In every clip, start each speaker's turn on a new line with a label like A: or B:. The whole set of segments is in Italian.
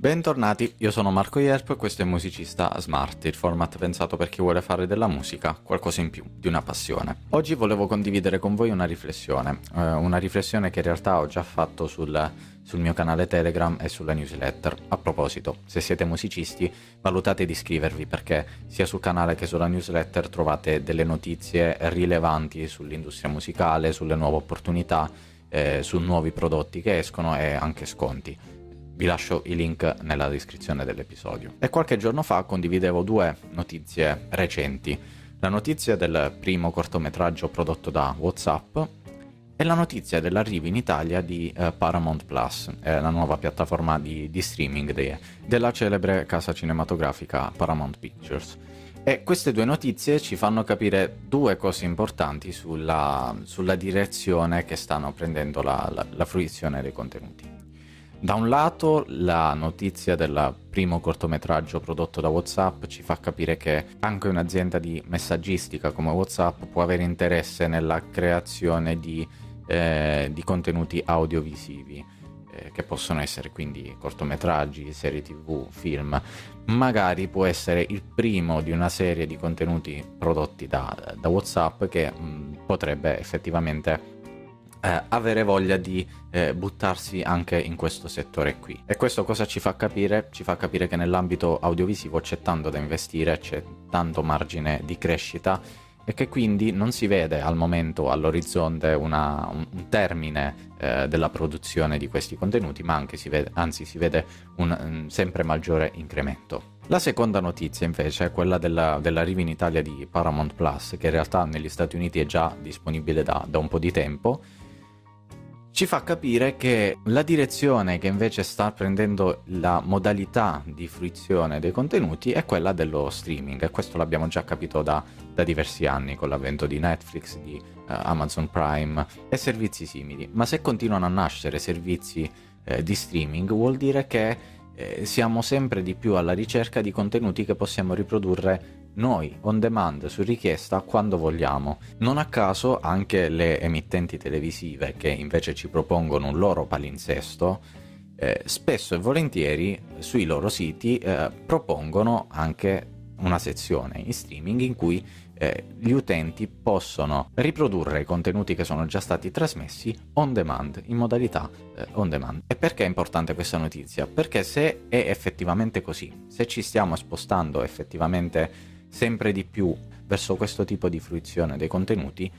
A: Bentornati, io sono Marco Yerp e questo è Musicista Smart, il format pensato per chi vuole fare della musica qualcosa in più, di una passione. Oggi volevo condividere con voi una riflessione, eh, una riflessione che in realtà ho già fatto sul, sul, mio canale Telegram e sulla newsletter. A proposito, se siete musicisti, valutate di iscrivervi perché sia sul canale che sulla newsletter trovate delle notizie rilevanti sull'industria musicale, sulle nuove opportunità, eh, su nuovi prodotti che escono e anche sconti vi lascio i link nella descrizione dell'episodio. E qualche giorno fa condividevo due notizie recenti. La notizia del primo cortometraggio prodotto da WhatsApp e la notizia dell'arrivo in Italia di uh, Paramount Plus, eh, la nuova piattaforma di, di streaming de, della celebre casa cinematografica Paramount Pictures. E queste due notizie ci fanno capire due cose importanti sulla, sulla direzione che stanno prendendo la, la, la fruizione dei contenuti. Da un lato la notizia del primo cortometraggio prodotto da WhatsApp ci fa capire che anche un'azienda di messaggistica come WhatsApp può avere interesse nella creazione di, eh, di contenuti audiovisivi eh, che possono essere quindi cortometraggi, serie tv, film. Magari può essere il primo di una serie di contenuti prodotti da, da WhatsApp che mh, potrebbe effettivamente eh, avere voglia di eh, buttarsi anche in questo settore qui. E questo cosa ci fa capire? Ci fa capire che nell'ambito audiovisivo c'è tanto da investire, c'è tanto margine di crescita e che quindi non si vede al momento all'orizzonte una, un, termine eh, della produzione di questi contenuti, ma si vede, anzi si vede un, un sempre maggiore incremento. La seconda notizia invece è quella della, dell'arrivo in Italia di Paramount Plus, che in realtà negli Stati Uniti è già disponibile da, da un po' di tempo ci fa capire che la direzione che invece sta prendendo la modalità di fruizione dei contenuti è quella dello streaming e questo l'abbiamo già capito da, da diversi anni con l'avvento di Netflix, di uh, Amazon Prime e servizi simili. Ma se continuano a nascere servizi eh, di streaming vuol dire che eh, siamo sempre di più alla ricerca di contenuti che possiamo riprodurre noi on demand su richiesta quando vogliamo. Non a caso anche le emittenti televisive che invece ci propongono un loro palinsesto eh, spesso e volentieri sui loro siti eh, propongono anche una sezione in streaming in cui eh, gli utenti possono riprodurre i contenuti che sono già stati trasmessi on demand, in modalità eh, on demand. E perché è importante questa notizia? Perché se è effettivamente così, se ci stiamo spostando effettivamente sempre di più verso questo tipo di fruizione dei contenuti,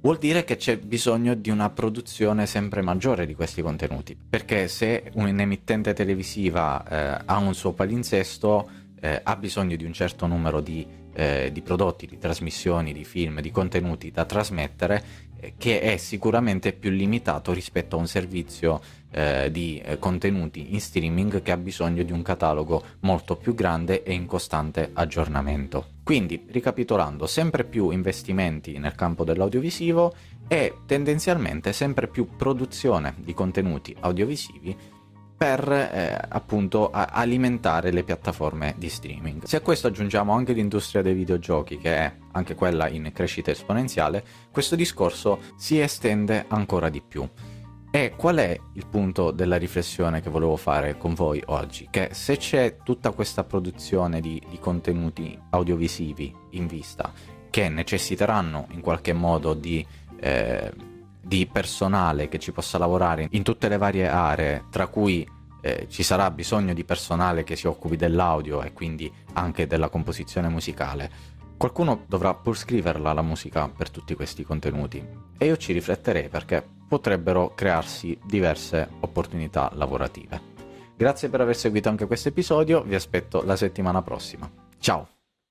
A: vuol dire che c'è bisogno di una produzione sempre maggiore di questi contenuti. Perché se un'emittente televisiva eh, ha un suo palinsesto, eh, ha bisogno di un certo numero di, eh, di, prodotti, di trasmissioni, di film, di contenuti da trasmettere, eh, che è sicuramente più limitato rispetto a un servizio eh, di eh, contenuti in streaming che ha bisogno di un catalogo molto più grande e in costante aggiornamento. Quindi, ricapitolando, sempre più investimenti nel campo dell'audiovisivo e tendenzialmente sempre più produzione di contenuti audiovisivi per eh, appunto alimentare le piattaforme di streaming. Se a questo aggiungiamo anche l'industria dei videogiochi, che è anche quella in crescita esponenziale, questo discorso si estende ancora di più. E qual è il punto della riflessione che volevo fare con voi oggi? Che se c'è tutta questa produzione di, di contenuti audiovisivi in vista, che necessiteranno in qualche modo di, eh, di personale che ci possa lavorare in tutte le varie aree, tra cui eh, ci sarà bisogno di personale che si occupi dell'audio e quindi anche della composizione musicale, qualcuno dovrà pur scriverla la musica per tutti questi contenuti. E io ci rifletterei perché potrebbero crearsi diverse opportunità lavorative. Grazie per aver seguito anche questo episodio, vi aspetto la settimana prossima. Ciao!